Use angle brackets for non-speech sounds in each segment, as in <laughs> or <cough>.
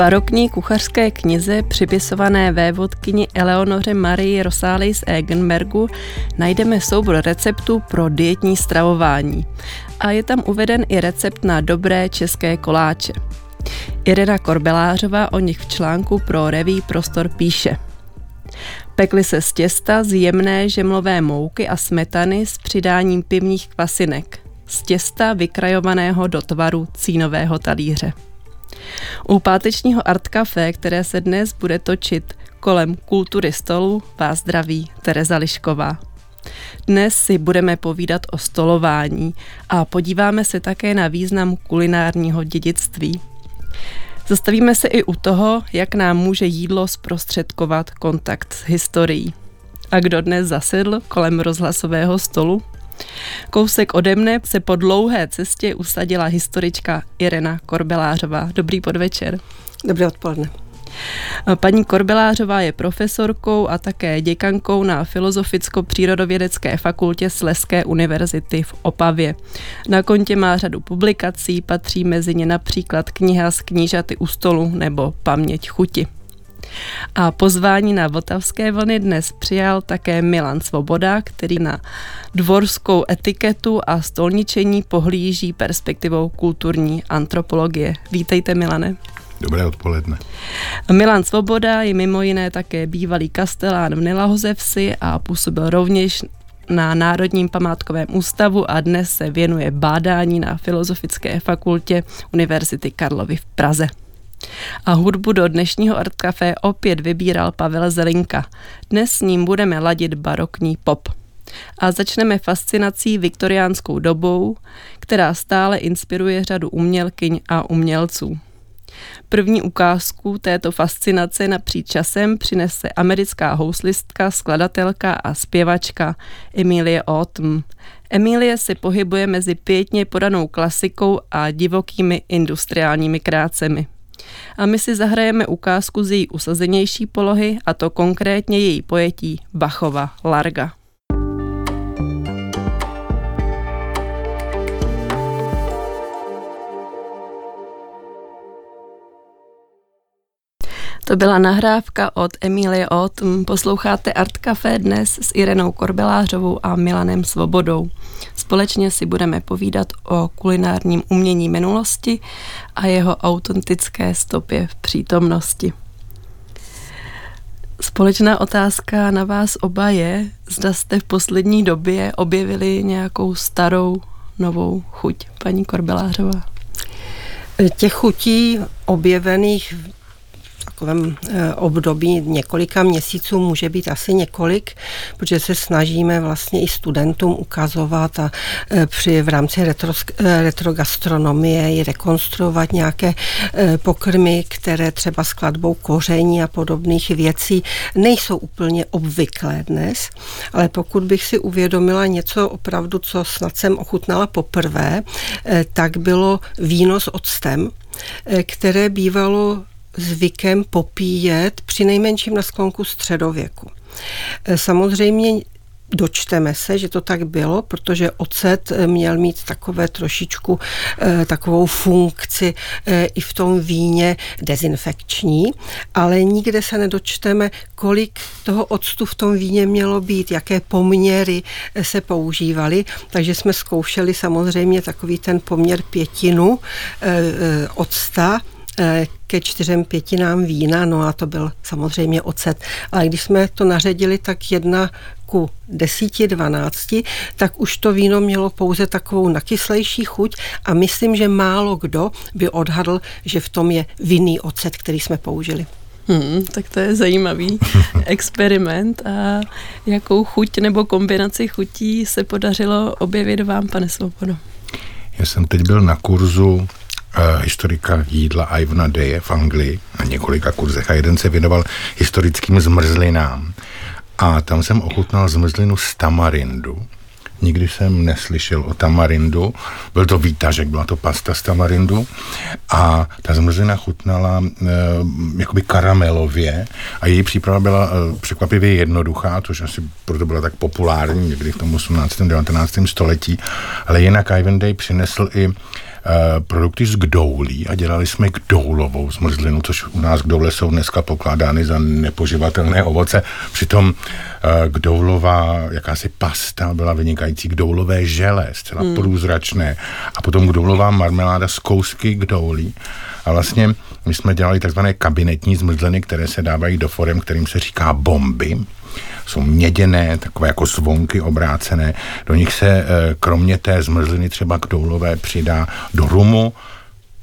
Barokní kuchařské knize připisované vévodkyni Eleonoře Marii Rosálej z Egenbergu najdeme soubor receptů pro dietní stravování. A je tam uveden i recept na dobré české koláče. Irena Korbelářová o nich v článku pro reví Prostor píše. Pekly se z těsta z jemné žemlové mouky a smetany s přidáním pivních kvasinek. Z těsta vykrajovaného do tvaru cínového talíře. U pátečního Art Café, které se dnes bude točit kolem kultury stolu, vás zdraví Tereza Lišková. Dnes si budeme povídat o stolování a podíváme se také na význam kulinárního dědictví. Zastavíme se i u toho, jak nám může jídlo zprostředkovat kontakt s historií. A kdo dnes zasedl kolem rozhlasového stolu? Kousek ode mne se po dlouhé cestě usadila historička Irena Korbelářová. Dobrý podvečer. Dobré odpoledne. Paní Korbelářová je profesorkou a také děkankou na Filozoficko-přírodovědecké fakultě Sleské univerzity v Opavě. Na kontě má řadu publikací, patří mezi ně například kniha z knížaty u stolu nebo Paměť chuti. A pozvání na Vltavské vlny dnes přijal také Milan Svoboda, který na dvorskou etiketu a stolničení pohlíží perspektivou kulturní antropologie. Vítejte, Milane. Dobré odpoledne. Milan Svoboda je mimo jiné také bývalý kastelán v Nilahozevsi a působil rovněž na Národním památkovém ústavu a dnes se věnuje bádání na Filozofické fakultě Univerzity Karlovy v Praze. A hudbu do dnešního Art Café opět vybíral Pavel Zelinka. Dnes s ním budeme ladit barokní pop. A začneme fascinací viktoriánskou dobou, která stále inspiruje řadu umělkyň a umělců. První ukázku této fascinace napříč časem přinese americká houslistka, skladatelka a zpěvačka Emilie Autumn. Emilie se pohybuje mezi pětně podanou klasikou a divokými industriálními krácemi. A my si zahrajeme ukázku z její usazenější polohy, a to konkrétně její pojetí Bachova Larga. To byla nahrávka od Emilie Ott. Posloucháte Art Café dnes s Irenou Korbelářovou a Milanem Svobodou. Společně si budeme povídat o kulinárním umění minulosti a jeho autentické stopě v přítomnosti. Společná otázka na vás oba je, zda jste v poslední době objevili nějakou starou novou chuť, paní Korbelářová. Těch chutí objevených takovém eh, období několika měsíců může být asi několik, protože se snažíme vlastně i studentům ukazovat a eh, při v rámci retro, eh, retrogastronomie i rekonstruovat nějaké pokrmy, které třeba skladbou koření a podobných věcí nejsou úplně obvyklé dnes, ale pokud bych si uvědomila něco opravdu, co snad jsem ochutnala poprvé, tak bylo víno s octem, které bývalo zvykem popíjet při nejmenším na sklonku středověku. E, samozřejmě Dočteme se, že to tak bylo, protože ocet e, měl mít takové trošičku e, takovou funkci i v tom víně dezinfekční, ale nikde se nedočteme, kolik toho octu v tom víně mělo být, jaké poměry se používaly, takže jsme zkoušeli samozřejmě takový ten poměr pětinu octa ke čtyřem pětinám vína, no a to byl samozřejmě ocet. Ale když jsme to naředili tak jedna ku desíti, dvanácti, tak už to víno mělo pouze takovou nakyslejší chuť a myslím, že málo kdo by odhadl, že v tom je vinný ocet, který jsme použili. Hmm, tak to je zajímavý <laughs> experiment. A jakou chuť nebo kombinaci chutí se podařilo objevit vám, pane Svobodo? Já jsem teď byl na kurzu historika jídla Ivana Deje v Anglii na několika kurzech a jeden se věnoval historickým zmrzlinám. A tam jsem ochutnal zmrzlinu z tamarindu. Nikdy jsem neslyšel o tamarindu. Byl to výtažek, byla to pasta z tamarindu. A ta zmrzlina chutnala e, jakoby karamelově a její příprava byla e, překvapivě jednoduchá, což asi proto byla tak populární někdy v tom 18. 19. století. Ale jinak Ivan Day přinesl i produkty z kdoulí a dělali jsme kdoulovou zmrzlinu, což u nás kdoule jsou dneska pokládány za nepoživatelné ovoce. Přitom kdoulová jakási pasta byla vynikající, kdoulové žele, zcela hmm. průzračné a potom kdoulová marmeláda z kousky kdoulí. A vlastně my jsme dělali takzvané kabinetní zmrzliny, které se dávají do forem, kterým se říká bomby jsou měděné, takové jako zvonky obrácené. Do nich se eh, kromě té zmrzliny třeba kdoulové přidá do rumu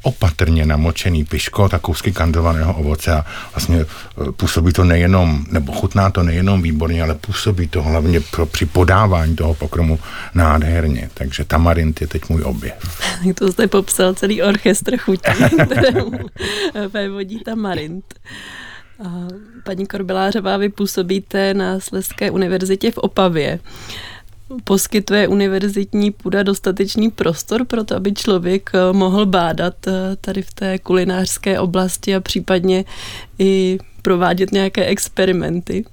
opatrně namočený piško, tak kousky kandovaného ovoce a vlastně eh, působí to nejenom, nebo chutná to nejenom výborně, ale působí to hlavně pro, při podávání toho pokromu nádherně. Takže tamarint je teď můj objev. <laughs> to jste popsal celý orchestr chutí, <laughs> kterému vévodí tamarint. Paní Korbelářová, vy působíte na Sleské univerzitě v Opavě. Poskytuje univerzitní půda dostatečný prostor pro to, aby člověk eh, mohl bádat eh, tady v té kulinářské oblasti a případně i provádět nějaké experimenty?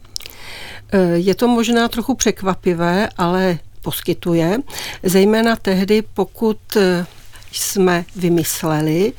Eh, je to možná trochu překvapivé, ale poskytuje, zejména tehdy, pokud jsme vymysleli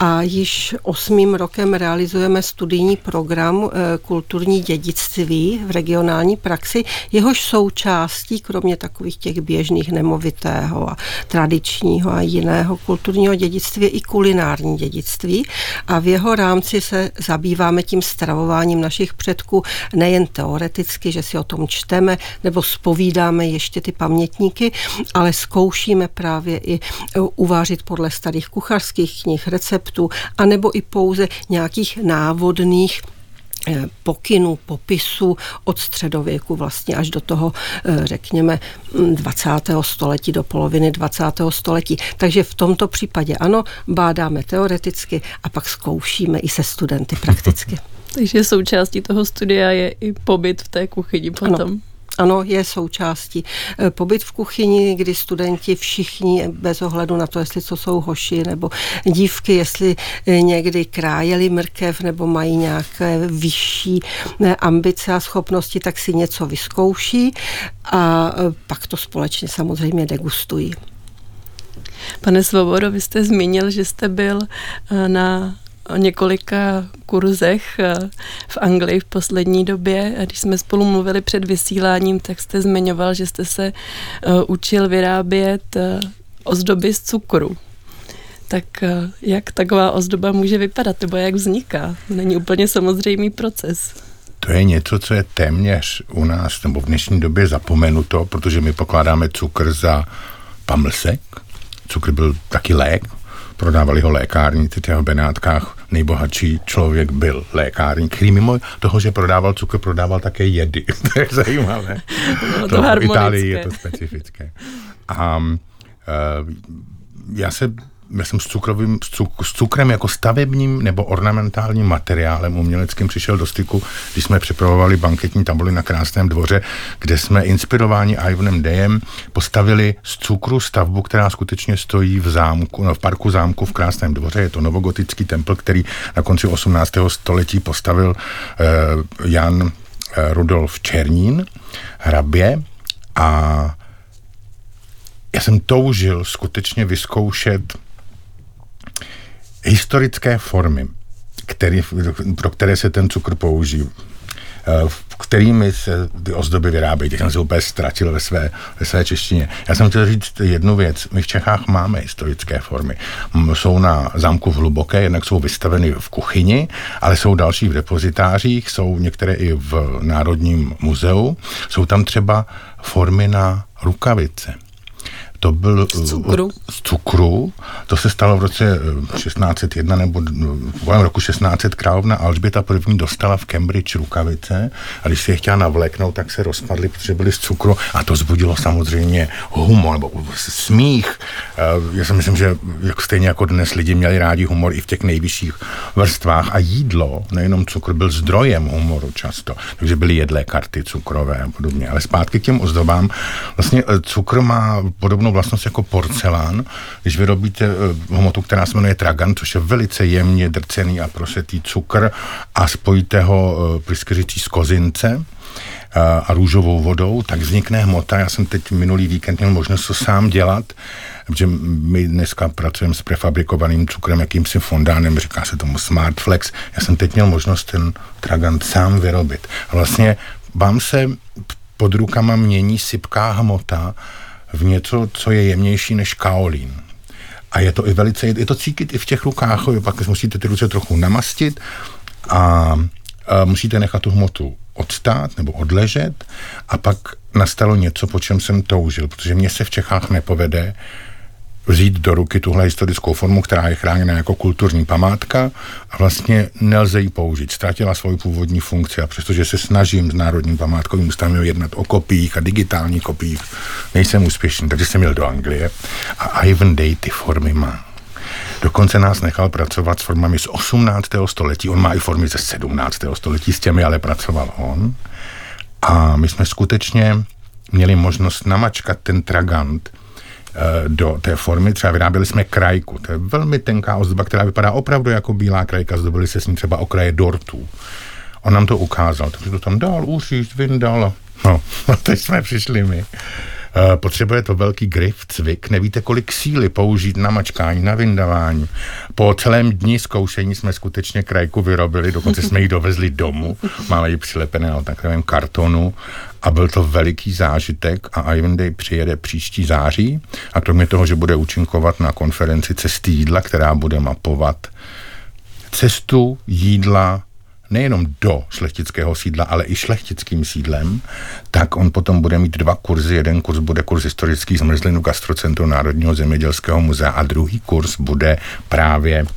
a již osmým rokem realizujeme studijní program eh, kulturní dědictví v regionální praxi. Jehož součástí, kromě takových těch běžných nemovitého a tradičního a jiného kulturního dědictví, je i kulinární dědictví a v jeho rámci se zabýváme tím stravováním našich předků nejen teoreticky, že si o tom čteme nebo spovídáme ještě ty pamětníky, ale zkoušíme právě i eh, uvářit vařit podle starých kuchařských knih, receptů, anebo i pouze nějakých návodných eh, pokynů, popisu od středověku vlastně až do toho, eh, řekněme, 20. Mm, století, do poloviny 20. století. Takže v tomto případě ano, bádáme teoreticky a pak zkoušíme i se studenty prakticky. <laughs> Takže součástí toho studia je i pobyt v té kuchyni potom. Ano. Ano, je součástí. E, pobyt v kuchyni, kdy studenti všichni, bez ohledu na to, jestli co jsou hoši nebo dívky, jestli e, někdy krájeli mrkev nebo mají nějaké vyšší ambice a schopnosti, tak si něco vyzkouší a pak to společně samozřejmě degustují. Pane Svobodo, vy jste zmínil, že jste byl na o několika kurzech eh, v Anglii v poslední době. A když jsme spolu mluvili před vysíláním, tak jste zmiňoval, že jste se eh, učil vyrábět eh, ozdoby z cukru. Tak jak taková ozdoba může vypadat, nebo jak vzniká? Není úplně samozřejmý proces. To je něco, co je téměř u nás, nebo v dnešní době zapomenuto, protože my pokládáme cukr za pamlsek. Cukr byl taky lék, prodávali ho lékárníci v těch Benátkách. Nejbohatší člověk byl lékárník, který mimo toho, že prodával cukr, prodával také jedy. <laughs> to je zajímavé. No, to, to v Itálii je to specifické. A uh, já se jsem s, cukrovým, s, cuk, s cukrem jako stavebním nebo ornamentálním materiálem uměleckým přišel do styku, když jsme připravovali banketní tabuli na Krásném dvoře, kde jsme inspirováni Ivanem Dejem postavili z cukru stavbu, která skutečně stojí v zámku, no, v parku zámku v Krásném dvoře. Je to novogotický templ, který na konci 18. století postavil eh, Jan eh, Rudolf Černín, hrabě a já jsem toužil skutečně vyzkoušet historické formy, který, pro které se ten cukr používá eh, kterými se ty ozdoby vyrábějí. Teď jsem se úplně ztratil ve své, ve své češtině. Já jsem chtěl říct jednu věc. My v Čechách máme historické formy. Jsou na zámku v Hluboké, jednak jsou vystaveny v kuchyni, ale jsou další v depozitářích, jsou některé i v Národním muzeu. Jsou tam třeba formy na rukavice to byl z cukru. z cukru. To se stalo v roce 1601 eh, nebo v roku 1600 královna Alžběta první dostala v Cambridge rukavice a když si je chtěla navléknout, tak se rozpadly, protože byly z cukru a to zbudilo samozřejmě humor nebo smích. Eh, já si myslím, že jak stejně jako dnes lidi měli rádi humor i v těch nejvyšších vrstvách a jídlo, nejenom cukr, byl zdrojem humoru často. Takže byly jedlé karty cukrové a podobně. Ale zpátky k těm ozdobám. Vlastně eh, cukr má podobnou vlastnost jako porcelán. Když vyrobíte eh, hmotu, která se jmenuje tragan, což je velice jemně drcený a prosetý cukr a spojíte ho eh, pryskyřicí z kozince, a růžovou vodou, tak vznikne hmota. Já jsem teď minulý víkend měl možnost to sám dělat, protože my dneska pracujeme s prefabrikovaným cukrem, jakýmsi fondánem, říká se tomu Smartflex. Já jsem teď měl možnost ten tragant sám vyrobit. A vlastně vám se pod rukama mění sypká hmota v něco, co je jemnější než kaolín. A je to i velice, je to cítit i v těch rukách, pak musíte ty ruce trochu namastit a, a musíte nechat tu hmotu odstát nebo odležet a pak nastalo něco, po čem jsem toužil, protože mě se v Čechách nepovede vzít do ruky tuhle historickou formu, která je chráněna jako kulturní památka a vlastně nelze ji použít. Ztratila svoji původní funkci a přestože se snažím s Národním památkovým ústavem jednat o kopiích a digitálních kopiích, nejsem úspěšný, takže jsem jel do Anglie a Ivan Day ty formy má. Dokonce nás nechal pracovat s formami z 18. století. On má i formy ze 17. století, s těmi ale pracoval on. A my jsme skutečně měli možnost namačkat ten tragant do té formy. Třeba vyráběli jsme krajku. To je velmi tenká ozdoba, která vypadá opravdu jako bílá krajka. Zdobili se s ní třeba okraje dortů. On nám to ukázal, takže to tam dal, uříct, vyndal. <laughs> No, teď jsme přišli my. Eh, potřebuje to velký grif, cvik, nevíte, kolik síly použít na mačkání, na vyndavání. Po celém dní zkoušení jsme skutečně krajku vyrobili, dokonce jsme ji dovezli domů, máme ji přilepené na takovém kartonu a byl to veliký zážitek a Ivan Day přijede příští září a kromě toho, že bude účinkovat na konferenci cesty jídla, která bude mapovat cestu jídla nejenom do šlechtického sídla, ale i šlechtickým sídlem, tak on potom bude mít dva kurzy. Jeden kurz bude kurz historických zmrzlin Gastrocentru Národního zemědělského muzea a druhý kurz bude právě uh,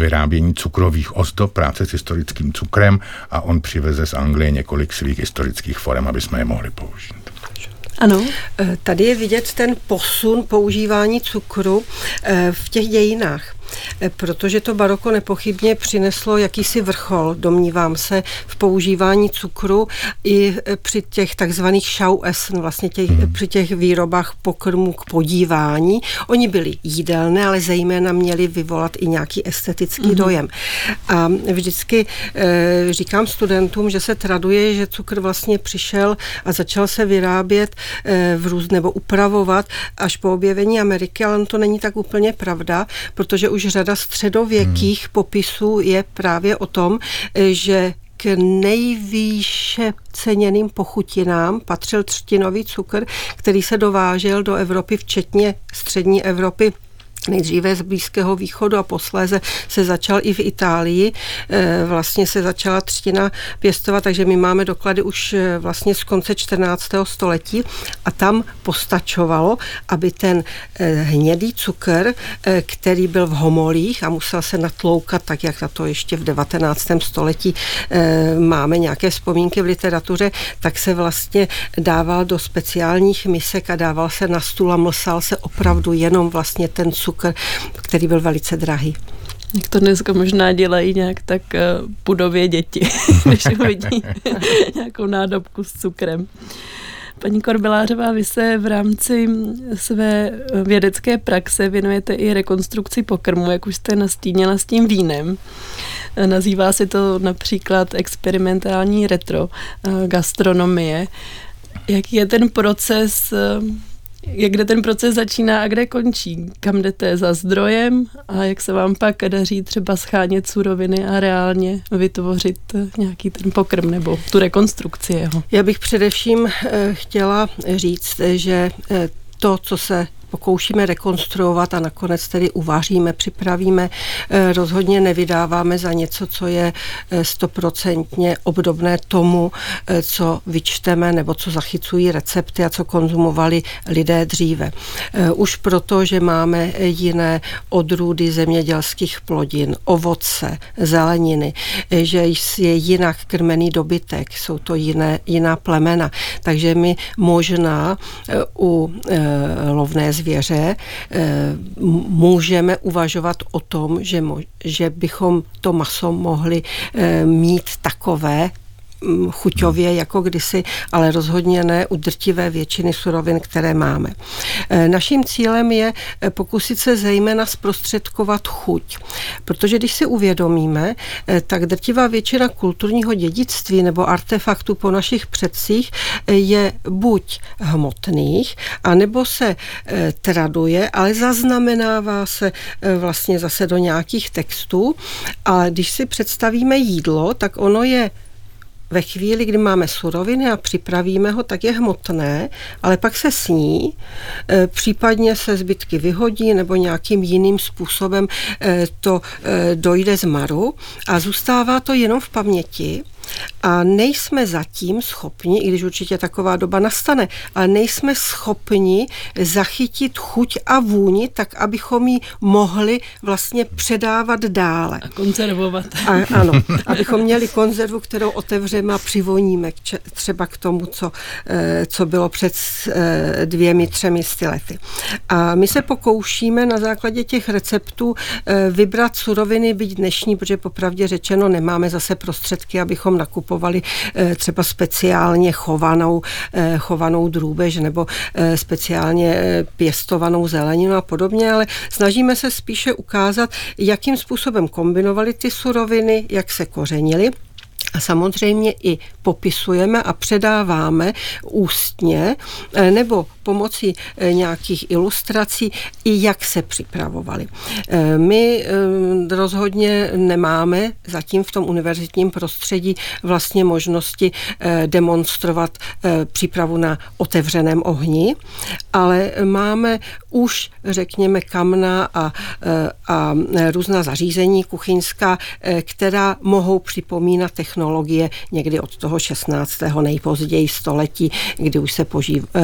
vyrábění cukrových ozdob, práce s historickým cukrem a on přiveze z Anglie několik svých historických forem, aby jsme je mohli použít. Ano. Eh, tady je vidět ten posun používání cukru eh, v těch dějinách. Eh, protože to baroko nepochybně přineslo jakýsi vrchol, domnívám se, v používání cukru i eh, při těch takzvaných essen, vlastně těch, hmm. při těch výrobách pokrmů k podívání. Oni byli jídelné, ale zejména měli vyvolat i nějaký estetický hmm. dojem. A vždycky e, říkám studentům, že se traduje, že cukr vlastně přišel a začal se vyrábět e, v růz, nebo upravovat až po objevení Ameriky, ale to není tak úplně pravda, protože už řada středověkých hmm. popisů je právě o tom, že k nejvýše ceněným pochutinám patřil třtinový cukr, který se dovážel do Evropy, včetně střední Evropy nejdříve z Blízkého východu a posléze se začal i v Itálii. Eh, vlastně se začala třtina pěstovat, takže my máme doklady už eh, vlastně z konce 14. století a tam postačovalo, aby ten eh, hnědý cukr, který byl v homolích a musel se natloukat, tak jak na to ještě v 19. století máme nějaké vzpomínky v literatuře, tak se vlastně dával do speciálních misek a dával se na stůl a mlsal se opravdu jenom vlastně ten cukr cukr, který byl velice drahý. Jak to dneska možná dělají nějak tak budově eh, děti, <laughs> když uvidí <laughs> nějakou nádobku s cukrem. Paní Korbelářová, vy se v rámci své vědecké praxe věnujete i rekonstrukci pokrmu, jak už jste nastínila s tím vínem. Nazývá se to například experimentální retro eh, gastronomie. Jaký je ten proces eh, jak kde ten proces začíná a kde končí, kam jdete za zdrojem a jak se vám pak daří třeba schánět suroviny a reálně vytvořit nějaký ten pokrm nebo tu rekonstrukci jeho. Já bych především eh, chtěla říct, že eh, to, co se pokoušíme rekonstruovat a nakonec tedy uvaříme, připravíme, eh, rozhodně nevydáváme za něco, co je eh, stoprocentně obdobné tomu, eh, co vyčteme nebo co zachycují recepty a co konzumovali lidé dříve. Už proto, že máme jiné odrůdy zemědělských plodin, ovoce, zeleniny, že je jinak krmený dobytek, jsou to jiné, jiná plemena. Takže my možná u lovné zvěře eh, můžeme uvažovat o tom, že, mo, že bychom to maso mohli eh, mít takové, chuťově jako kdysi, ale rozhodně ne u drtivé většiny surovin, které máme. Eh, naším cílem je eh, pokusit se zejména zprostředkovat chuť, protože když si uvědomíme, tak drtivá většina kulturního dědictví nebo artefaktů po našich předcích je buď hmotných, anebo se traduje, ale zaznamenává se vlastně zase do nějakých textů. A když si představíme jídlo, tak ono je ve chvíli, kdy máme suroviny a připravíme ho, tak je hmotné, ale pak se sní, e, případně se zbytky vyhodí nebo nějakým jiným způsobem e, to e, dojde z maru a zůstává to jenom v paměti a nejsme zatím schopni, i když určitě taková doba nastane, ale nejsme schopni zachytit chuť a vůni, tak abychom ji mohli vlastně předávat dále. A konzervovat. A, ano, abychom měli konzervu, kterou otevřeme a přivoníme třeba k tomu, co, eh, co bylo před eh, dvěmi, třemi lety. A my se pokoušíme na základě těch receptů eh, vybrat suroviny, být dnešní, protože popravdě řečeno nemáme zase prostředky, abychom nakupovali eh, třeba speciálně chovanou, eh, chovanou drůbež nebo eh, speciálně pěstovanou zeleninu a podobně, ale snažíme se spíše ukázat, jakým způsobem kombinovali ty suroviny, jak se kořenili. A samozřejmě i popisujeme a předáváme ústně nebo pomocí eh, nějakých ilustrací, i jak se připravovali. Eh, my eh, rozhodně nemáme zatím v tom univerzitním prostředí vlastně možnosti demonstrovat přípravu na otevřeném ohni, ale máme už, řekněme, kamna a, a různá zařízení kuchyňská, která mohou připomínat technologie někdy od toho 16. nejpozději století, kdy už se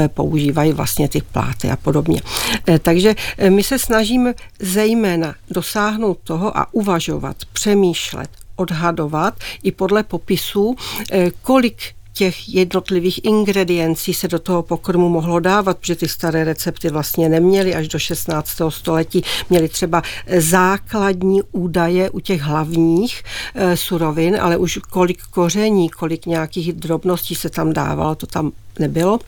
používají vlastně ty pláty a podobně. Eh, takže eh, my se snažíme zejména dosáhnout toho a uvažovat, přemýšlet, odhadovat i podle popisů, eh, kolik těch jednotlivých ingrediencí se do toho pokrmu mohlo dávat, protože ty staré recepty vlastně neměly až do 16. století. Měly třeba základní údaje u těch hlavních e, surovin, ale už kolik koření, kolik nějakých drobností se tam dávalo, to tam nebylo.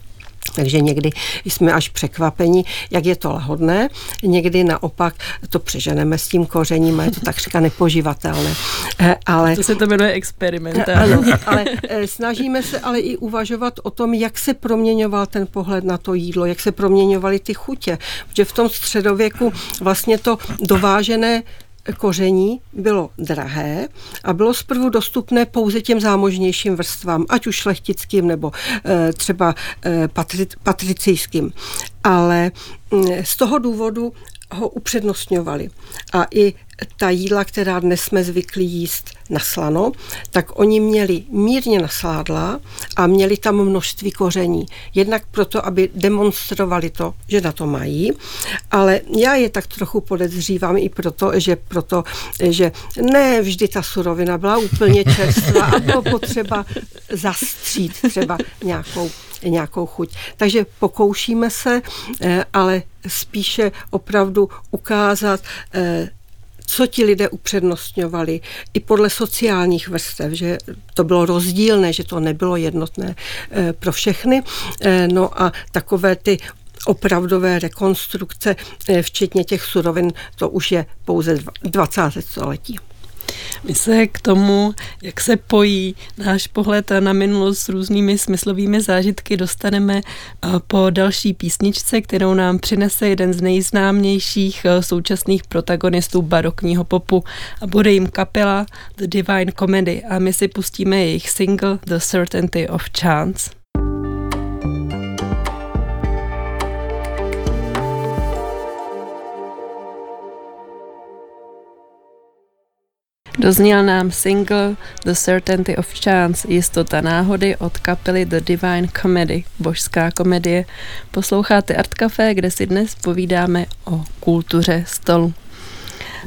Takže někdy jsme až překvapeni, jak je to lahodné, někdy naopak to přeženeme s tím kořením a je to takřka nepoživatelné. Eh, ale, to se to jmenuje experiment. Ano, ale eh, snažíme se ale i uvažovat o tom, jak se proměňoval ten pohled na to jídlo, jak se proměňovaly ty chutě. Protože v tom středověku vlastně to dovážené koření bylo drahé a bylo zprvu dostupné pouze těm zámožnějším vrstvám, ať už šlechtickým nebo e, třeba e, patri, patricijským. Ale mm, z toho důvodu ho upřednostňovali. A i ta jídla, která dnes jsme zvyklí jíst na slano, tak oni měli mírně nasládla a měli tam množství koření. Jednak proto, aby demonstrovali to, že na to mají, ale já je tak trochu podezřívám i proto, že proto, že ne vždy ta surovina byla úplně <laughs> čerstvá a bylo potřeba zastřít třeba nějakou nějakou chuť. Takže pokoušíme se, eh, ale spíše opravdu ukázat eh, co ti lidé upřednostňovali i podle sociálních vrstev, že to bylo rozdílné, že to nebylo jednotné eh, pro všechny. No a takové ty opravdové rekonstrukce, včetně těch surovin, to už je pouze 20. století. My se k tomu, jak se pojí náš pohled na minulost s různými smyslovými zážitky, dostaneme eh, po další písničce, kterou nám přinese jeden z nejznámějších eh, současných protagonistů barokního popu a bude jim kapela The Divine Comedy a my si pustíme jejich single The Certainty of Chance. Dozněl nám single The Certainty of Chance, jistota náhody od kapely The Divine Comedy, božská komedie. Posloucháte Art Café, kde si dnes povídáme o kultuře stolu.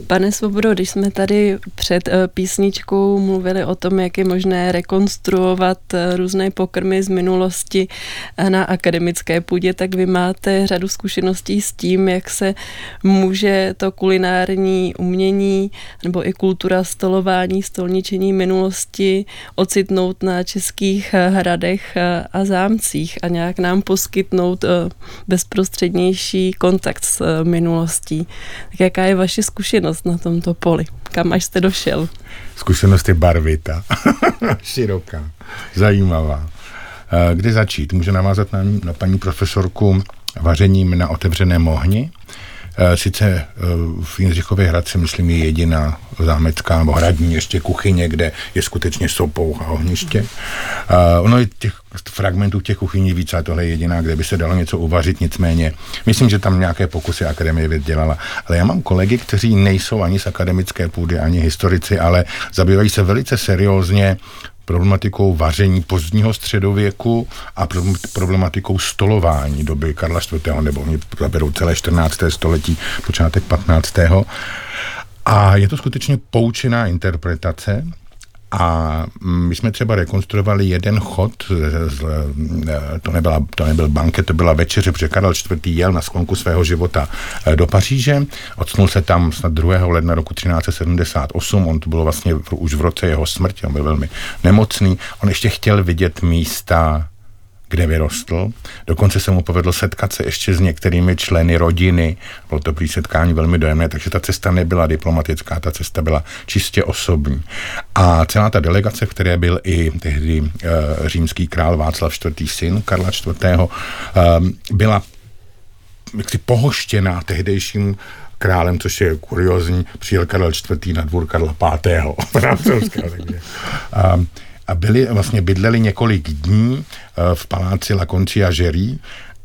Pane Svobodo, když jsme tady před eh, písničkou mluvili o tom, jak je možné rekonstruovat eh, různé pokrmy z minulosti eh, na akademické půdě, tak vy máte řadu zkušeností s tím, jak se může to kulinární umění nebo i kultura stolování, stolničení minulosti ocitnout na českých hradech a zámcích a nějak nám poskytnout bezprostřednější kontakt s minulostí. Tak jaká je vaše zkušenost na tomto poli? Kam až jste došel? Zkušenost je barvita, <laughs> široká, zajímavá. Eh, kde začít? Může navázat na, na paní profesorku vařením na otevřeném ohni. Eh, sice eh, v Jindřichově Hradci, myslím, je jediná zámecká nebo hradní ještě kuchyně, kde je skutečně sopou a ohniště. Ono je těch fragmentů těch kuchyní víc, ale tohle je jediná, kde by se dalo něco uvařit, nicméně myslím, že tam nějaké pokusy Akademie věd dělala. Ale já mám kolegy, kteří nejsou ani z akademické půdy, ani historici, ale zabývají se velice seriózně problematikou vaření pozdního středověku a problematikou stolování doby Karla IV. nebo oni zaberou celé 14. století, počátek 15. A je to skutečně poučená interpretace, a my jsme třeba rekonstruovali jeden chod, to, nebyla, to nebyl banket, to byla večeře, protože Karel IV. jel na sklonku svého života eh, do Paříže, odsnul se tam snad 2. ledna roku 1378, on to bylo vlastně už v roce jeho smrti, on byl velmi nemocný, on ještě chtěl vidět místa kde vyrostl. Dokonce se mu povedlo setkat se ještě s některými členy rodiny. Bylo to prý setkání velmi dojemné, takže ta cesta nebyla diplomatická, ta cesta byla čistě osobní. A celá ta delegace, v které byl i tehdy uh, římský král Václav IV. syn Karla IV. Uh, byla jaksi pohoštěná tehdejším králem, což je kuriozní, přijel Karel IV. na dvůr Karla V. <laughs> francouzského. A byli, vlastně bydleli několik dní eh, v paláci La Concia Žerí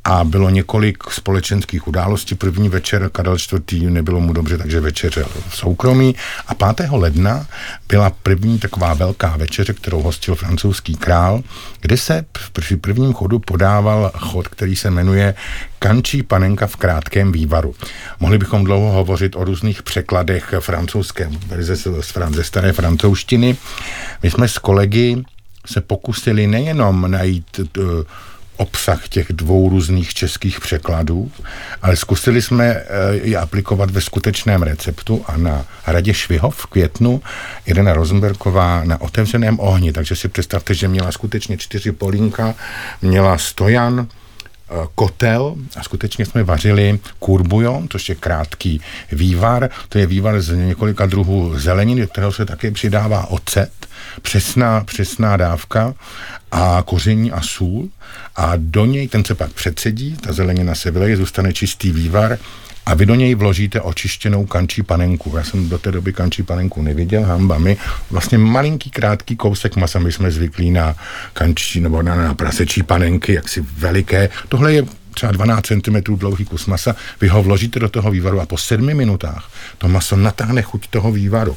a bylo několik společenských událostí. První večer Karel IV. nebylo mu dobře, takže večeřel v soukromí. A 5. ledna byla první taková velká večeře, kterou hostil francouzský král, kde se při prvním chodu podával chod, který se jmenuje Kančí panenka v krátkém vývaru. Mohli bychom dlouho hovořit o různých překladech francouzské verze ze staré francouzštiny. My jsme s kolegy se pokusili nejenom najít uh, obsah těch dvou různých českých překladů, ale zkusili jsme eh, je aplikovat ve skutečném receptu a na Hradě Švihov v květnu Irena Rosenbergová na otevřeném ohni, takže si představte, že měla skutečně čtyři polínka, měla stojan, eh, kotel a skutečně jsme vařili kurbujon, což je krátký vývar. To je vývar z několika druhů zeleniny, do kterého se také přidává ocet, přesná, přesná dávka a koření a sůl a do něj ten se pak předsedí, ta zelenina se vyleje, zůstane čistý vývar a vy do něj vložíte očištěnou kančí panenku. Já jsem do té doby kančí panenku neviděl, hamba mi. Vlastně malinký, krátký kousek masa, my jsme zvyklí na kančí nebo na, na prasečí panenky, jaksi veliké. Tohle je třeba 12 cm dlouhý kus masa, vy ho vložíte do toho vývaru a po sedmi minutách to maso natáhne chuť toho vývaru.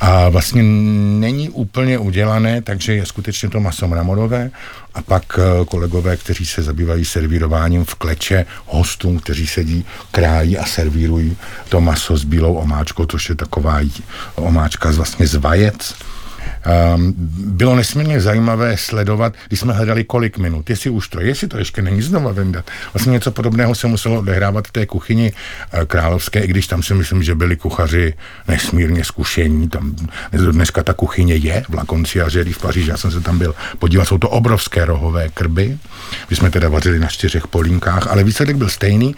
A vlastně není úplně udělané, takže je skutečně to maso mramorové a pak eh, kolegové, kteří se zabývají servírováním v kleče hostům, kteří sedí, krájí a servírují to maso s bílou omáčkou, což je taková omáčka z vlastně z vajec, Um, bylo nesmírně zajímavé sledovat, když jsme hledali kolik minut, jestli už to, jestli to ještě není znova vyndat. Vlastně něco podobného se muselo odehrávat v té kuchyni uh, královské, i když tam si myslím, že byli kuchaři nesmírně zkušení. Tam dneska ta kuchyně je v Lakonciaři v Paříži, já jsem se tam byl podívat, jsou to obrovské rohové krby. My jsme teda vařili na čtyřech polínkách, ale výsledek byl stejný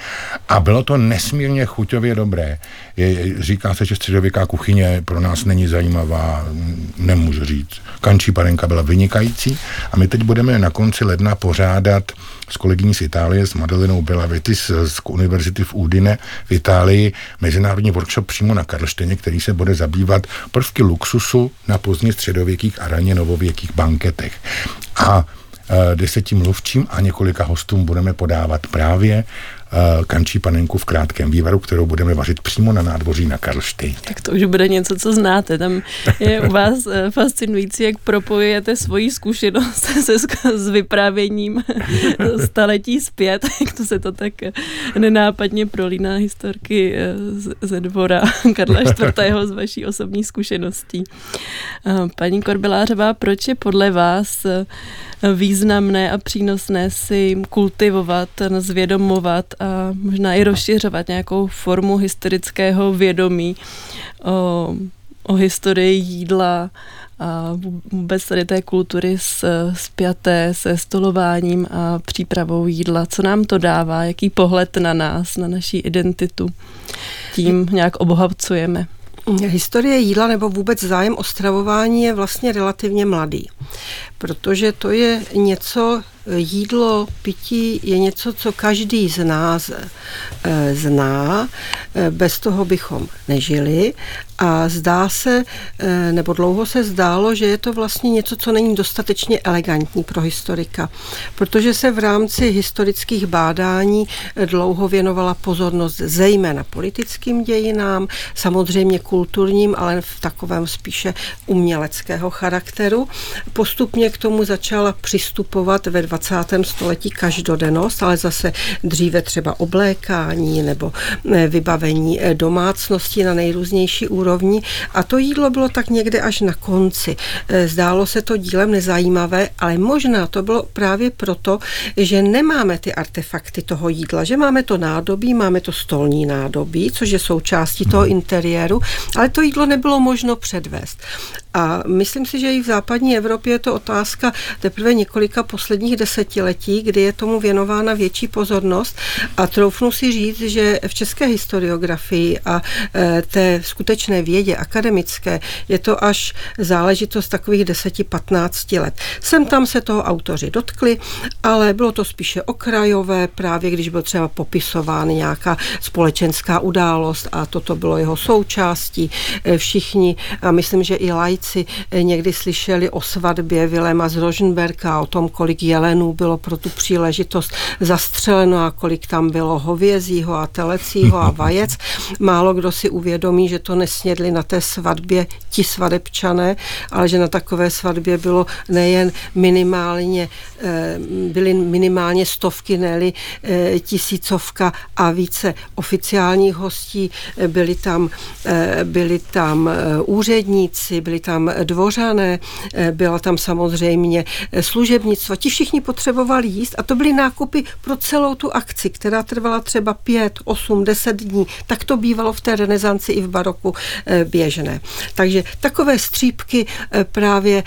a bylo to nesmírně chuťově dobré. Je, říká se, že středověká kuchyně pro nás není zajímavá, nemůže můžu říct. Kančí panenka byla vynikající a my teď budeme na konci ledna pořádat s kolegyní z Itálie, s Madelenou Belavitis z univerzity v Udine v Itálii, mezinárodní workshop přímo na Karlšteně, který se bude zabývat prvky luxusu na pozdně středověkých a raně novověkých banketech. A e, deseti mluvčím a několika hostům budeme podávat právě kančí panenku v krátkém vývaru, kterou budeme vařit přímo na nádvoří na Karlštejně. Tak to už bude něco, co znáte. Tam je u vás eh, fascinující, jak propojujete svoji zkušenost <laughs> se, s vyprávěním <laughs> staletí zpět, <laughs> jak to se to tak nenápadně prolíná historky eh, ze dvora Karla IV. z vaší osobní zkušeností. Paní Korbelářová, proč je podle vás významné a přínosné si kultivovat, zvědomovat a možná i rozšiřovat nějakou formu historického vědomí o, o historii jídla a vůbec tady té kultury spjaté se stolováním a přípravou jídla. Co nám to dává? Jaký pohled na nás, na naší identitu? Tím nějak obohacujeme. Historie jídla nebo vůbec zájem o stravování je vlastně relativně mladý, protože to je něco, jídlo, pití je něco, co každý z nás eh, zná, eh, bez toho bychom nežili a zdá se, eh, nebo dlouho se zdálo, že je to vlastně něco, co není dostatečně elegantní pro historika, protože se v rámci historických bádání dlouho věnovala pozornost zejména politickým dějinám, samozřejmě kulturním, ale v takovém spíše uměleckého charakteru. Postupně k tomu začala přistupovat ve 20. století každodennost, ale zase dříve třeba oblékání nebo eh, vybavení eh, domácnosti na nejrůznější úrovni. A to jídlo bylo tak někde až na konci. Eh, zdálo se to dílem nezajímavé, ale možná to bylo právě proto, že nemáme ty artefakty toho jídla, že máme to nádobí, máme to stolní nádobí, což je součástí toho mhm. interiéru, ale to jídlo nebylo možno předvést. A myslím si, že i v západní Evropě je to otázka teprve několika posledních desetiletí, kdy je tomu věnována větší pozornost. A troufnu si říct, že v české historiografii a e, té skutečné vědě akademické je to až záležitost takových 10-15 let. Sem tam se toho autoři dotkli, ale bylo to spíše okrajové, právě když byl třeba popisován nějaká společenská událost a toto bylo jeho součástí. E, všichni, a myslím, že i lajci eh, někdy slyšeli o svatbě Vilema z Roženberka, o tom, kolik jelenů bylo pro tu příležitost zastřeleno a kolik tam bylo hovězího a telecího a vajec. Málo kdo si uvědomí, že to nesnědli na té svatbě ti svadebčané, ale že na takové svatbě bylo nejen minimálně, eh, byly minimálně stovky, ne eh, tisícovka a více oficiálních hostí, byli tam, byli tam úředníci, byli tam dvořané, eh, byla tam samozřejmě eh, služebnictvo. Ti všichni potřebovali jíst a to byly nákupy pro celou tu akci, která trvala třeba pět, osm, deset dní. Tak to bývalo v té renesanci i v baroku eh, běžné. Takže takové střípky právě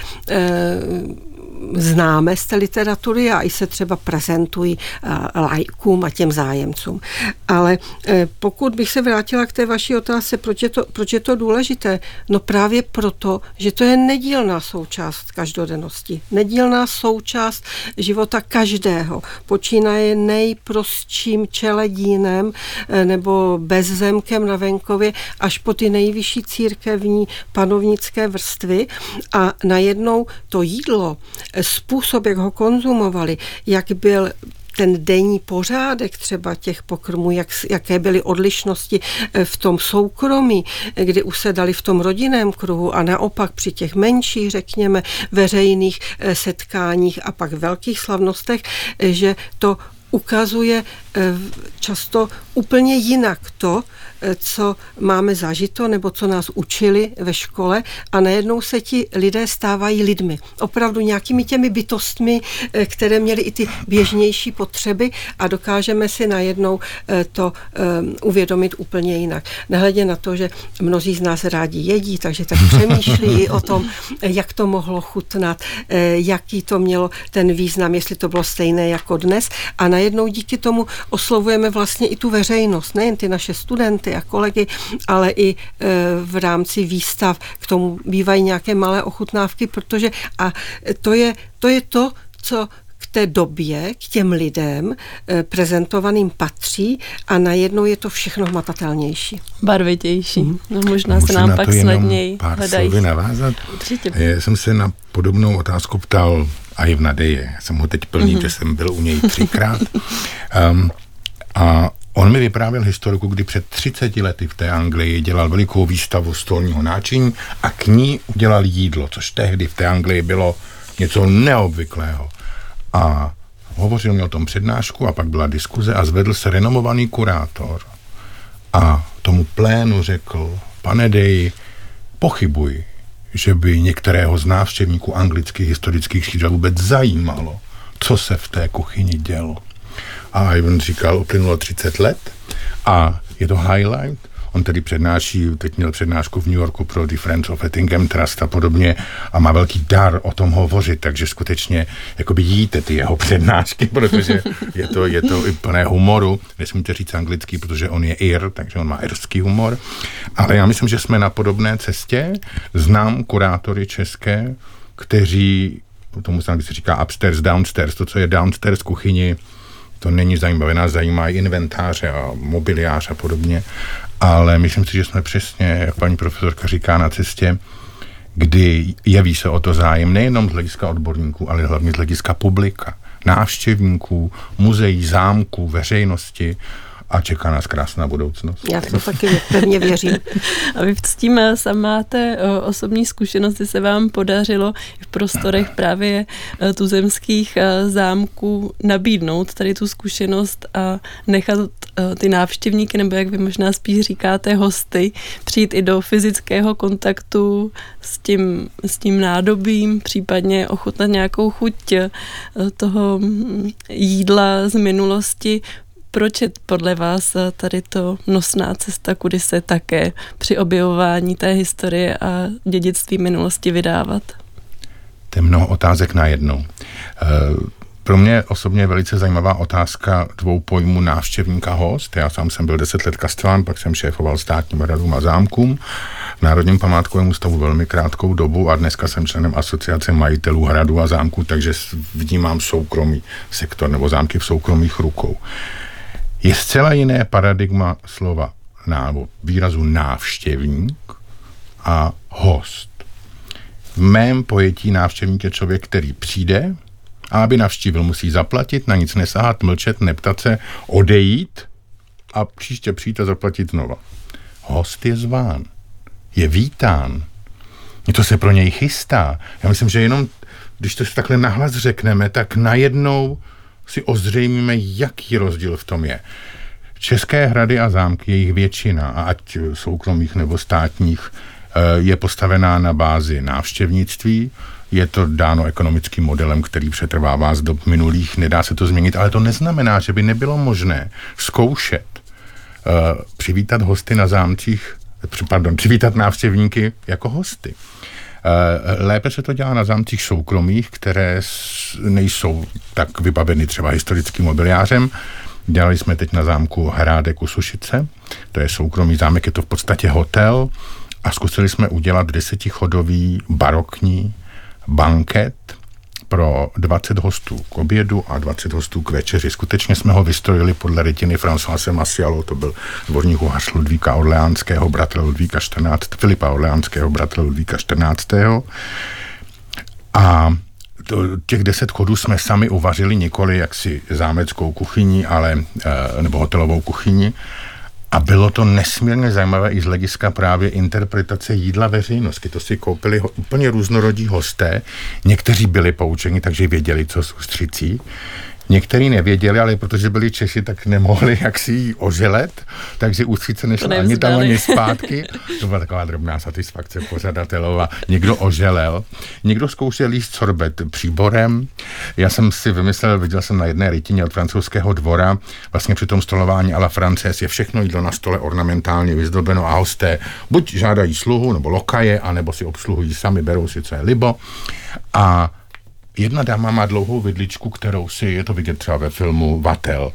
známe z té literatury a i se třeba prezentují eh, lajkům a těm zájemcům. Ale eh, pokud bych se vrátila k té vaší otázce, proč je to, proč je to důležité? No právě proto, že to je nedílná součást každodennosti. Nedílná součást života každého. Počínaje nejprostším čeledínem eh, nebo bezzemkem na venkově až po ty nejvyšší církevní panovnické vrstvy a najednou to jídlo způsob, jak ho konzumovali, jak byl ten denní pořádek třeba těch pokrmů, jak, jaké byly odlišnosti eh, v tom soukromí, kdy usedali v tom rodinném kruhu a naopak při těch menších, řekněme, veřejných eh, setkáních a pak velkých slavnostech, eh, že to ukazuje často úplně jinak to, co máme zažito nebo co nás učili ve škole a najednou se ti lidé stávají lidmi. Opravdu nějakými těmi bytostmi, eh, které měly i ty běžnější potřeby a dokážeme si najednou eh, to eh, uvědomit úplně jinak. Nehledě na to, že mnozí z nás rádi jedí, takže tak <laughs> přemýšlí i o tom, jak to mohlo chutnat, jaký to mělo ten význam, jestli to bylo stejné jako dnes a najednou díky tomu oslovujeme vlastně i tu veřejnost, nejen ty naše studenty, a kolegy, ale i e, v rámci výstav k tomu bývají nějaké malé ochutnávky, protože a to je to, je to co té době, k těm lidem e, prezentovaným patří a najednou je to všechno hmatatelnější. Barvitější. Mm. No možná se nám pak snadněji pár hledají. slovy navázat. Určitě. Já jsem se na podobnou otázku ptal a i v Nadeje. Já jsem ho teď plný, mm-hmm. že jsem byl u něj třikrát. <laughs> Um, A on mi vyprávěl historiku, kdy před 30 lety v té Anglii dělal velikou výstavu stolního náčiní a k ní udělal jídlo, což tehdy v té Anglii bylo něco neobvyklého. A hovořil mi o tom přednášku a pak byla diskuze a zvedl se renomovaný kurátor a tomu plénu řekl, pane Dej, pochybuji, že by některého z návštěvníků anglických historických křídel vůbec zajímalo, co se v té kuchyni dělo. A Ivan říkal, uplynulo 30 let a je to highlight. On tedy přednáší, teď měl přednášku v New Yorku pro The Friends of Ettingham Trust a podobně a má velký dar o tom hovořit, takže skutečně jakoby jíte ty jeho přednášky, protože je to, je to i plné humoru. Nesmíte říct anglický, protože on je Ir, takže on má irský humor. Ale já myslím, že jsme na podobné cestě. Znám kurátory české, kteří tomu se říká upstairs, downstairs, to, co je downstairs kuchyni, to není zajímavé, nás zajímá i inventáře a mobiliář a podobně, ale myslím si, že jsme přesně, jak paní profesorka říká, na cestě, kdy jeví se o to zájem nejenom z hlediska odborníků, ale hlavně z hlediska publika, návštěvníků, muzeí, zámků, veřejnosti a čeká nás krásná budoucnost. Já to taky pevně věřím. <laughs> a vy s tím sam máte osobní zkušenosti, se vám podařilo v prostorech právě eh, tuzemských zámků nabídnout tady tu zkušenost a nechat ty návštěvníky, nebo jak vy možná spíš říkáte, hosty, přijít i do fyzického kontaktu s tím, s tím nádobím, případně ochutnat nějakou chuť toho jídla z minulosti proč je podle vás tady to nosná cesta, kudy se také při objevování té historie a dědictví minulosti vydávat? To je mnoho otázek na jednou. Eh, pro mě osobně je velice zajímavá otázka dvou pojmů návštěvníka host. Já sám jsem byl deset let kastván, pak jsem šéfoval státním radům a zámkům v Národním památkovém ústavu velmi krátkou dobu a dneska jsem členem asociace majitelů hradů a zámků, takže vnímám soukromý sektor nebo zámky v soukromých rukou je zcela jiné paradigma slova nebo výrazu návštěvník a host. V mém pojetí návštěvník je člověk, který přijde a aby navštívil, musí zaplatit, na nic nesahat, mlčet, neptat se, odejít a příště přijít a zaplatit znova. Host je zván, je vítán, to se pro něj chystá. Já myslím, že jenom, když to takhle nahlas řekneme, tak najednou si ozřejmíme, jaký rozdíl v tom je. České hrady a zámky, jejich většina, ať soukromých nebo státních, eh, je postavená na bázi návštěvnictví. Je to dáno ekonomickým modelem, který přetrvává z dob minulých, nedá se to změnit, ale to neznamená, že by nebylo možné zkoušet uh, přivítat hosty na zámcích, pardon, přivítat návštěvníky jako hosty. Eh, lépe se to dělá na zámcích soukromých, které nejsou tak vybaveny třeba historickým mobiliářem. Dělali jsme teď na zámku Hrádek u Sušice, to je soukromý zámek, je to v podstatě hotel. A zkusili jsme udělat desetichodový barokní banket pro 20 hostů k obědu a 20 hostů k večeři. Skutečně jsme ho vystrojili podle rytiny Françoise Massialo, to byl dvorní kuchař Ludvíka Orleánského, bratra Ludvíka 14, Filipa Orleánského, bratra Ludvíka 14. A to, těch deset chodů jsme sami uvařili nikoli jaksi zámeckou kuchyni, ale, eh, nebo hotelovou kuchyni, a bylo to nesmírně zajímavé i z hlediska právě interpretace jídla veřejnosti. To si koupili ho, úplně různorodí hosté. Někteří byli poučeni, takže věděli, co z ústřicí. Někteří nevěděli, ale protože byli Češi, tak nemohli <laughs> jak si jí oželet, takže ústřice nešla ani tam, ani <laughs> zpátky. To byla taková drobná satisfakce pořadatelova. Někdo oželel, někdo zkoušel jíst sorbet příborem. Já jsem si vymyslel, viděl jsem na jedné rytině od francouzského dvora, vlastně při tom stolování a la Frances je všechno jídlo na stole ornamentálně vyzdobeno a hosté buď žádají sluhu nebo lokaje, anebo si obsluhují sami, berou si, co je libo. A jedna dáma má dlouhou vidličku, kterou si, je to vidět třeba ve filmu Vatel,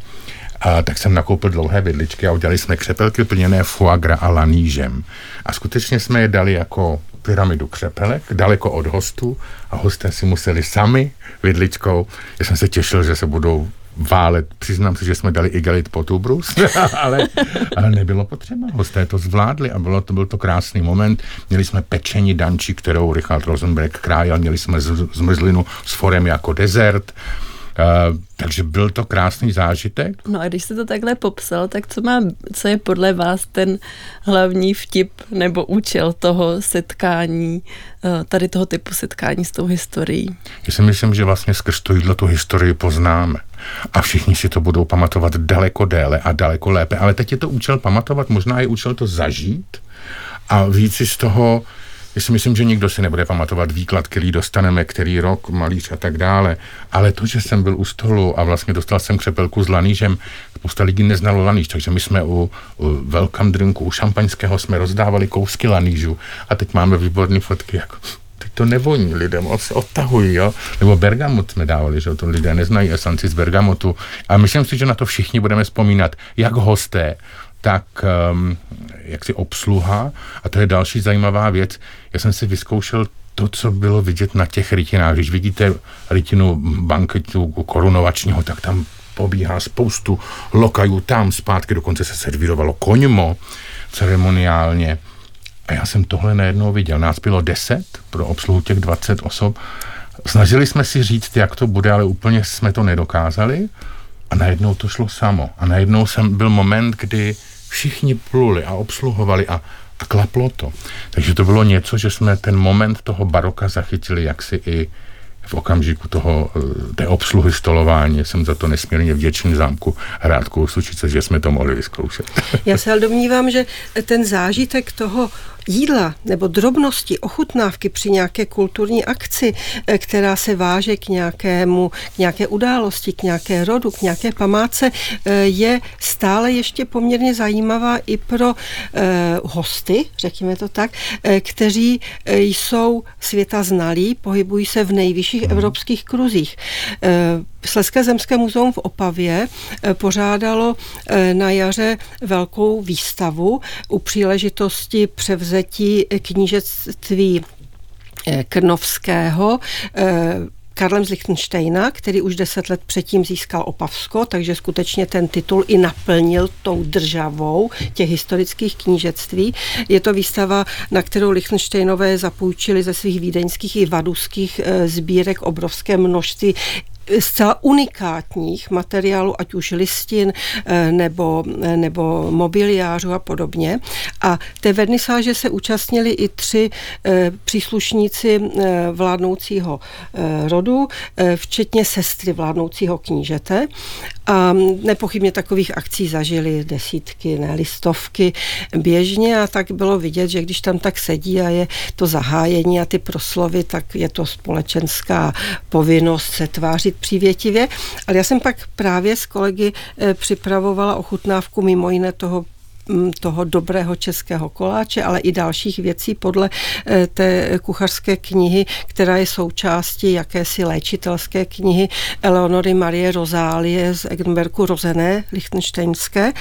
a tak jsem nakoupil dlouhé vidličky a udělali jsme křepelky plněné foie gras a lanížem. A skutečně jsme je dali jako pyramidu křepelek, daleko od hostů a hosté si museli sami vidličkou. Já jsem se těšil, že se budou válet. Přiznám se, že jsme dali igelit potubrus, <laughs> ale, ale nebylo potřeba. Hosté to zvládli a bylo to, byl to krásný moment. Měli jsme pečení danči, kterou Richard Rosenberg krájel, měli jsme zmrzlinu s forem jako dezert. takže byl to krásný zážitek. No a když jste to takhle popsal, tak co, má, co je podle vás ten hlavní vtip nebo účel toho setkání, eh, tady toho typu setkání s tou historií? Já si myslím, že vlastně skrz to jídlo tu historii poznáme. A všichni si to budou pamatovat daleko déle a daleko lépe. Ale teď je to účel pamatovat, možná je účel to zažít a víc si z toho já si myslím, že nikdo si nebude pamatovat výklad, který dostaneme, který rok, malíř a tak dále. Ale to, že jsem byl u stolu a vlastně dostal jsem křepelku s lanížem, spousta lidí neznalo laníž, takže my jsme u, u welcome drinku, u šampaňského jsme rozdávali kousky lanížu a teď máme výborné fotky, jako to nevoní lidem, odtahují, jo. Nebo bergamot jsme dávali, že to lidé neznají esanci z bergamotu. A myslím si, že na to všichni budeme vzpomínat, jak hosté, tak um, jaksi obsluha. A to je další zajímavá věc. Já jsem si vyzkoušel to, co bylo vidět na těch rytinách. Když vidíte rytinu banketu korunovačního, tak tam pobíhá spoustu lokajů tam zpátky, dokonce se servírovalo koňmo ceremoniálně. A já jsem tohle najednou viděl. Nás bylo 10 pro obsluhu těch 20 osob. Snažili jsme si říct, jak to bude, ale úplně jsme to nedokázali. A najednou to šlo samo. A najednou jsem byl moment, kdy všichni pluli a obsluhovali a, a klaplo to. Takže to bylo něco, že jsme ten moment toho baroka zachytili jaksi i v okamžiku toho, eh, té obsluhy stolování. Jsem za to nesmírně vděčný zámku Hrádku Sučice, že jsme to mohli vyzkoušet. <laughs> Já se ale domnívám, že ten zážitek toho jídla nebo drobnosti, ochutnávky při nějaké kulturní akci, eh, která se váže k nějakému, k nějaké události, k nějaké rodu, k nějaké památce, eh, je stále ještě poměrně zajímavá i pro hosty, řekněme to tak, kteří jsou světa znalí, pohybují se v nejvyšších hmm. evropských kruzích. Sleské zemské muzeum v Opavě pořádalo na jaře velkou výstavu u příležitosti převzetí knížectví eh, Krnovského eh, Karlem z Lichtensteina, který už deset let předtím získal Opavsko, takže skutečně ten titul i naplnil tou državou těch historických knížectví. Je to výstava, na kterou Lichtensteinové zapůjčili ze svých vídeňských i vaduských eh, sbírek obrovské množství zcela unikátních materiálů, ať už listin eh, nebo, eh, nebo mobiliářů a podobně. A té vernisáže se účastnili i tři eh, příslušníci vládnoucího rodu, včetně sestry vládnoucího knížete. A nepochybně takových akcí zažili desítky, ne listovky běžně a tak bylo vidět, že když tam tak sedí a je to zahájení a ty proslovy, tak je to společenská povinnost se tvářit přívětivě. Ale já jsem pak právě s kolegy eh, připravovala ochutnávku mimo jiné toho mm, toho dobrého českého koláče, ale i dalších věcí podle eh, té kuchařské knihy, která je součástí jakési léčitelské knihy Eleonory Marie Rozálie z Eggenbergu Rozené, lichtenštejnské.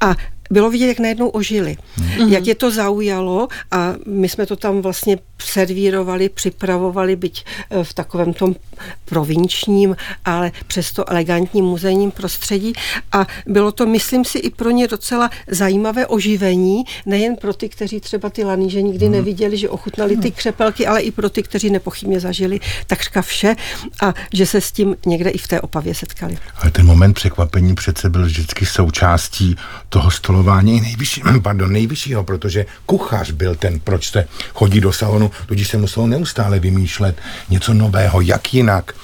A bylo vidět, jak najednou ožili. Mm. Jak je to zaujalo a my jsme to tam vlastně servírovali, připravovali, byť eh, v takovém tom provinčním, ale přesto elegantním muzejním prostředí a bylo to, myslím si, i pro ně docela zajímavé oživení, nejen pro ty, kteří třeba ty laníže nikdy mm. neviděli, že ochutnali ty křepelky, ale i pro ty, kteří nepochybně zažili takřka vše a že se s tím někde i v té opavě setkali. Ale ten moment překvapení přece byl vždycky součástí toho stolu schvalování nejvyšší, <clears throat> pardon, nejvyššího, protože kuchař byl ten, proč se chodí do salonu, tudíž se muselo neustále vymýšlet něco nového, jak jinak.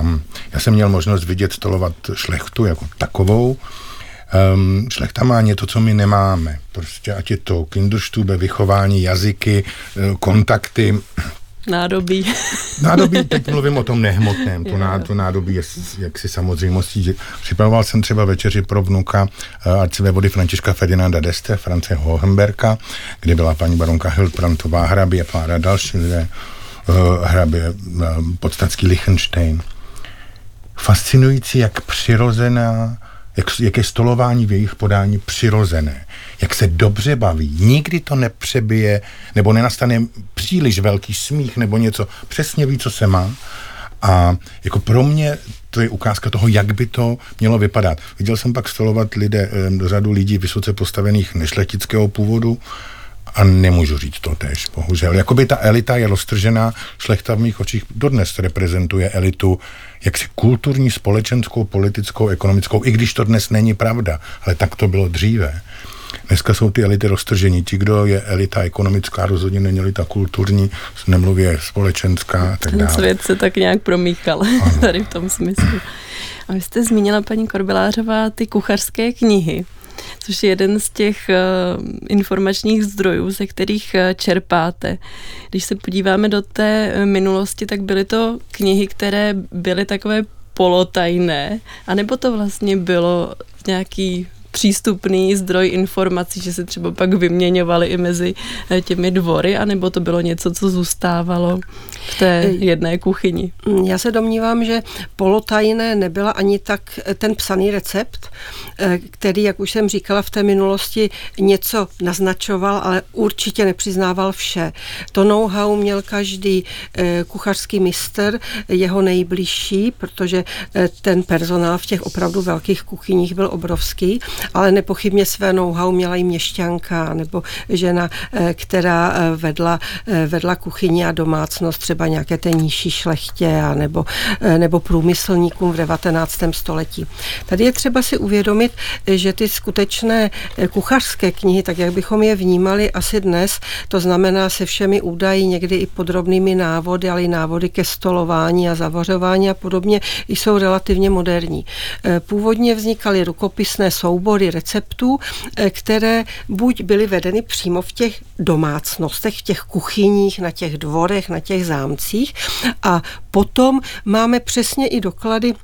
Um, já jsem měl možnost vidět stolovat šlechtu jako takovou. Um, šlechta má něco, co my nemáme. Prostě ať je to kinderstube, vychování, jazyky, eh, kontakty, Nádobí. Nádobí, teď mluvím o tom nehmotném, to, ná, to nádobí je jaksi samozřejmostí. Připravoval jsem třeba večeři pro vnuka arcivé vody Františka Ferdinanda d'Este, France Hohenberka, kde byla paní baronka Hildbrantová hrabě a pár další lidé, uh, hrabě uh, podstatský Liechtenstein. Fascinující, jak přirozená jak, jak je stolování v jejich podání přirozené, jak se dobře baví, nikdy to nepřebije, nebo nenastane příliš velký smích nebo něco, přesně ví, co se má. A jako pro mě to je ukázka toho, jak by to mělo vypadat. Viděl jsem pak stolovat lidé, řadu lidí vysoce postavených nešlechtického původu A nemůžu říct to tež, bohužel. Jakoby ta elita je roztržená, šlechta v mých očích dodnes reprezentuje elitu jaksi kulturní, společenskou, politickou, ekonomickou, i když to dnes není pravda, ale tak to bylo dříve. Dneska jsou ty elity roztržení. Ti, kdo je elita ekonomická, rozhodně není elita kulturní, nemluvě společenská a tak Ten dále. svět se tak nějak promíchal <laughs> ano. tady v tom smyslu. A vy jste zmínila, paní Korbilářová, ty kuchařské knihy což je jeden z těch uh, informačních zdrojů, ze kterých uh, čerpáte. Když se podíváme do té uh, minulosti, tak byly to knihy, které byly takové polotajné, anebo to vlastně bylo nějaký přístupný zdroj informací, že se třeba pak vyměňovali i mezi eh, těmi dvory, anebo to bylo něco, co zůstávalo v té jedné kuchyni? Mm, já se domnívám, že polotajné nebyla ani tak eh, ten psaný recept, eh, který, jak už jsem říkala, v té minulosti něco naznačoval, ale určitě nepřiznával vše. To know-how měl každý kuchařský mistr, jeho nejbližší, protože ten personál v těch opravdu velkých kuchyních byl obrovský ale nepochybně své know-how měla i měšťanka nebo žena, eh, která eh, vedla, eh, vedla kuchyni a domácnost třeba nějaké té nižší šlechtě a nebo, nebo průmyslníkům v 19. století. Tady je třeba si uvědomit, že ty skutečné kuchařské knihy, tak jak bychom je vnímali asi dnes, to znamená se všemi údaji, někdy i podrobnými návody, ale i návody ke stolování a zavařování a podobně, jsou relativně moderní. Původně vznikaly rukopisné soubory, soubory receptů, eh, které buď byly vedeny přímo v těch domácnostech, v těch kuchyních, na těch dvorech, na těch zámcích. A potom máme přesně i doklady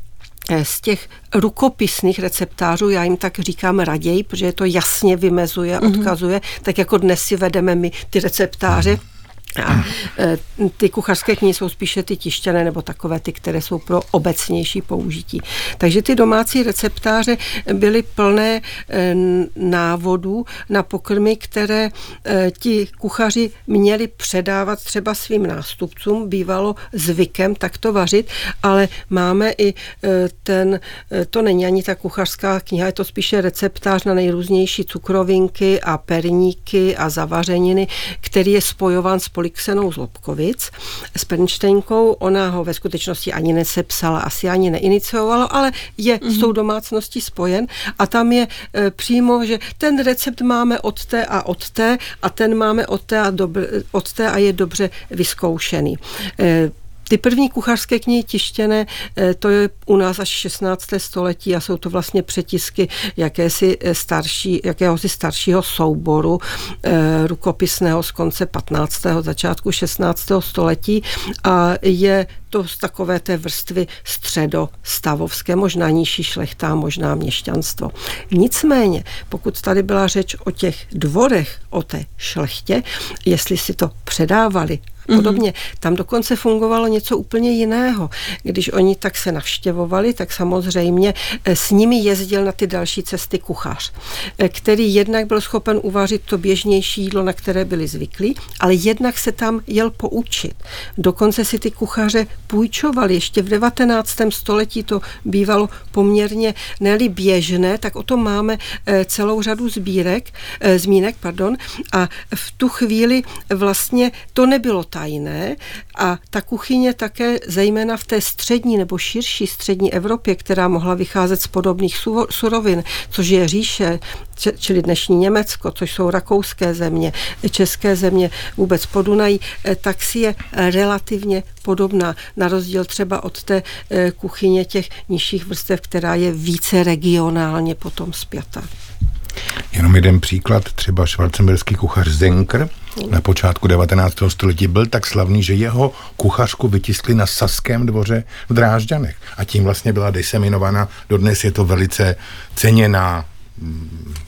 eh, z těch rukopisných receptářů, já jim tak říkám raději, protože to jasně vymezuje, mm-hmm. odkazuje, tak jako dnes si vedeme my ty receptáře, a e, ty kuchařské knihy jsou spíše ty tištěné nebo takové ty, které jsou pro obecnější použití. Takže ty domácí receptáře byly plné e, návodů na pokrmy, které e, ti kuchaři měli předávat třeba svým nástupcům. Bývalo zvykem takto vařit, ale máme i ten, to není ani ta kuchařská kniha, je to spíše receptář na nejrůznější cukrovinky a perníky a zavařeniny, který je spojován s Polixenou z Lobkovic, s Pernštejnkou. Ona ho ve skutečnosti ani nesepsala, asi ani neiniciovala, ale je mm-hmm. s tou domácností spojen a tam je e, přímo, že ten recept máme od té a od té a ten máme od té a, dobr, od té a je dobře vyzkoušený. E, ty první kuchařské knihy tištěné, eh, to je u nás až 16. století a jsou to vlastně přetisky jakési eh, starší, jakéhosi staršího souboru eh, rukopisného z konce 15. začátku 16. století a je to z takové té vrstvy středostavovské, možná nižší šlechta, možná měšťanstvo. Nicméně, pokud tady byla řeč o těch dvorech, o té šlechtě, jestli si to předávali podobně. Mm-hmm. Tam dokonce fungovalo něco úplně jiného. Když oni tak se navštěvovali, tak samozřejmě eh, s nimi jezdil na ty další cesty kuchař, eh, který jednak byl schopen uvařit to běžnější jídlo, na které byli zvyklí, ale jednak se tam jel poučit. Dokonce si ty kuchaře půjčovali. Ještě v 19. století to bývalo poměrně neli běžné, tak o tom máme eh, celou řadu sbírek, zmínek, pardon, a v tu chvíli vlastně to nebylo tajné a ta kuchyně také zejména v té střední nebo širší střední Evropě, která mohla vycházet z podobných surovin, což je říše, čili dnešní Německo, což jsou rakouské země, české země, vůbec Podunají, eh, tak si je relativně podobná, na rozdíl třeba od té eh, kuchyně těch nižších vrstev, která je více regionálně potom zpěta. Jenom jeden příklad, třeba švarcemberský kuchař Zenker na počátku 19. století byl tak slavný, že jeho kuchařku vytiskli na Saském dvoře v Drážďanech a tím vlastně byla diseminovaná. Dodnes je to velice ceněná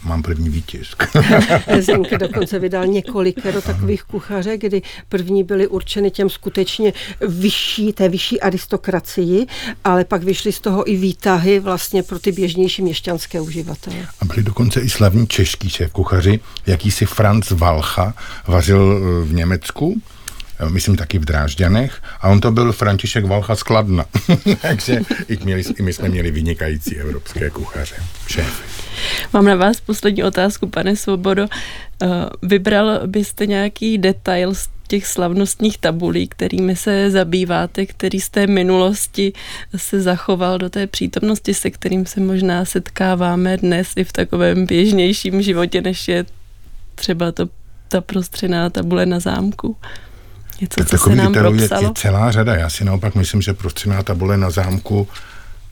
mám první výtisk. <laughs> Zenke dokonce vydal několik takových kuchaře, kdy první byly určeny těm skutečně vyšší, té vyšší aristokracii, ale pak vyšly z toho i výtahy vlastně pro ty běžnější měšťanské uživatele. A byli dokonce i slavní čeští šéf kuchaři, jakýsi Franz Valcha vařil eh, v Německu eh, myslím taky v Drážďanech, a on to byl František Valcha Skladna. <laughs> Takže i, měli, i my jsme měli vynikající evropské kuchaře, šéfy. Mám na vás poslední otázku, pane Svobodo. Eh, vybral byste nějaký detail z těch slavnostních tabulí, kterými se zabýváte, který z té minulosti se zachoval do té přítomnosti, se kterým se možná setkáváme dnes i v takovém běžnějším životě, než je třeba to, ta prostřená tabule na zámku? Něco, tak co se nám je, je celá řada. Já si naopak myslím, že prostřená tabule na zámku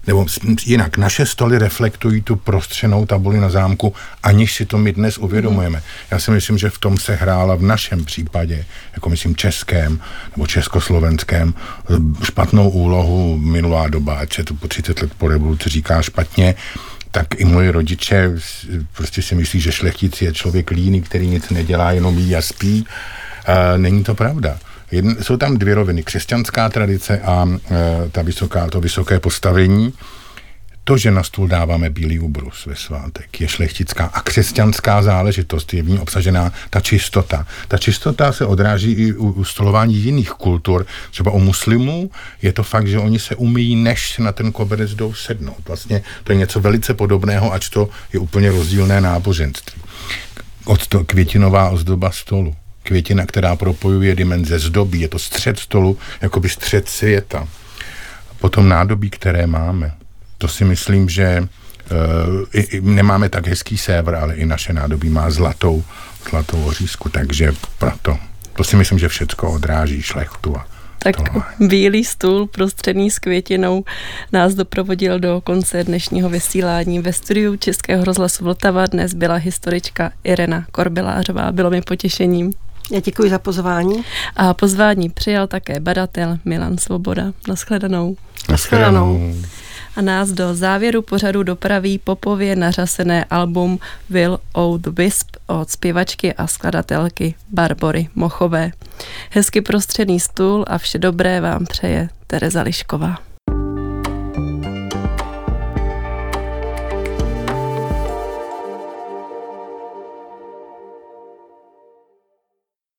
nebo jinak, naše stoly reflektují tu prostřenou tabuli na zámku, aniž si to my dnes uvědomujeme. Já si myslím, že v tom se hrála v našem případě, jako myslím českém nebo československém, špatnou úlohu minulá doba, ať se to po 30 let po revoluci říká špatně, tak i moji rodiče prostě si myslí, že šlechtic je člověk líný, který nic nedělá, jenom jí a spí. A není to pravda. Jedn, jsou tam dvě roviny, křesťanská tradice a e, ta vysoká, to vysoké postavení. To, že na stůl dáváme bílý ubrus ve svátek, je šlechtická a křesťanská záležitost, je v ní obsažená ta čistota. Ta čistota se odráží i u, u stolování jiných kultur. Třeba u muslimů je to fakt, že oni se umíjí, než na ten koberec jdou sednout. Vlastně to je něco velice podobného, ač to je úplně rozdílné náboženství. Od to květinová ozdoba stolu květina, která propojuje dimenze zdobí, je to střed stolu, jako by střed světa. Potom nádobí, které máme. To si myslím, že uh, i, i, nemáme tak hezký sévr, ale i naše nádobí má zlatou, zlatou ořízku, takže proto. To si myslím, že všecko odráží šlechtu a tak bílý stůl prostředný s květinou nás doprovodil do konce dnešního vysílání. Ve studiu Českého rozhlasu Vltava dnes byla historička Irena Korbelářová. Bylo mi potěšením. Já děkuji za pozvání. A pozvání přijal také badatel Milan Svoboda. Naschledanou. Naschledanou. A nás do závěru pořadu dopraví popově nařasené album Will O the Wisp od zpěvačky a skladatelky Barbory Mochové. Hezky prostředný stůl a vše dobré vám přeje Tereza Lišková.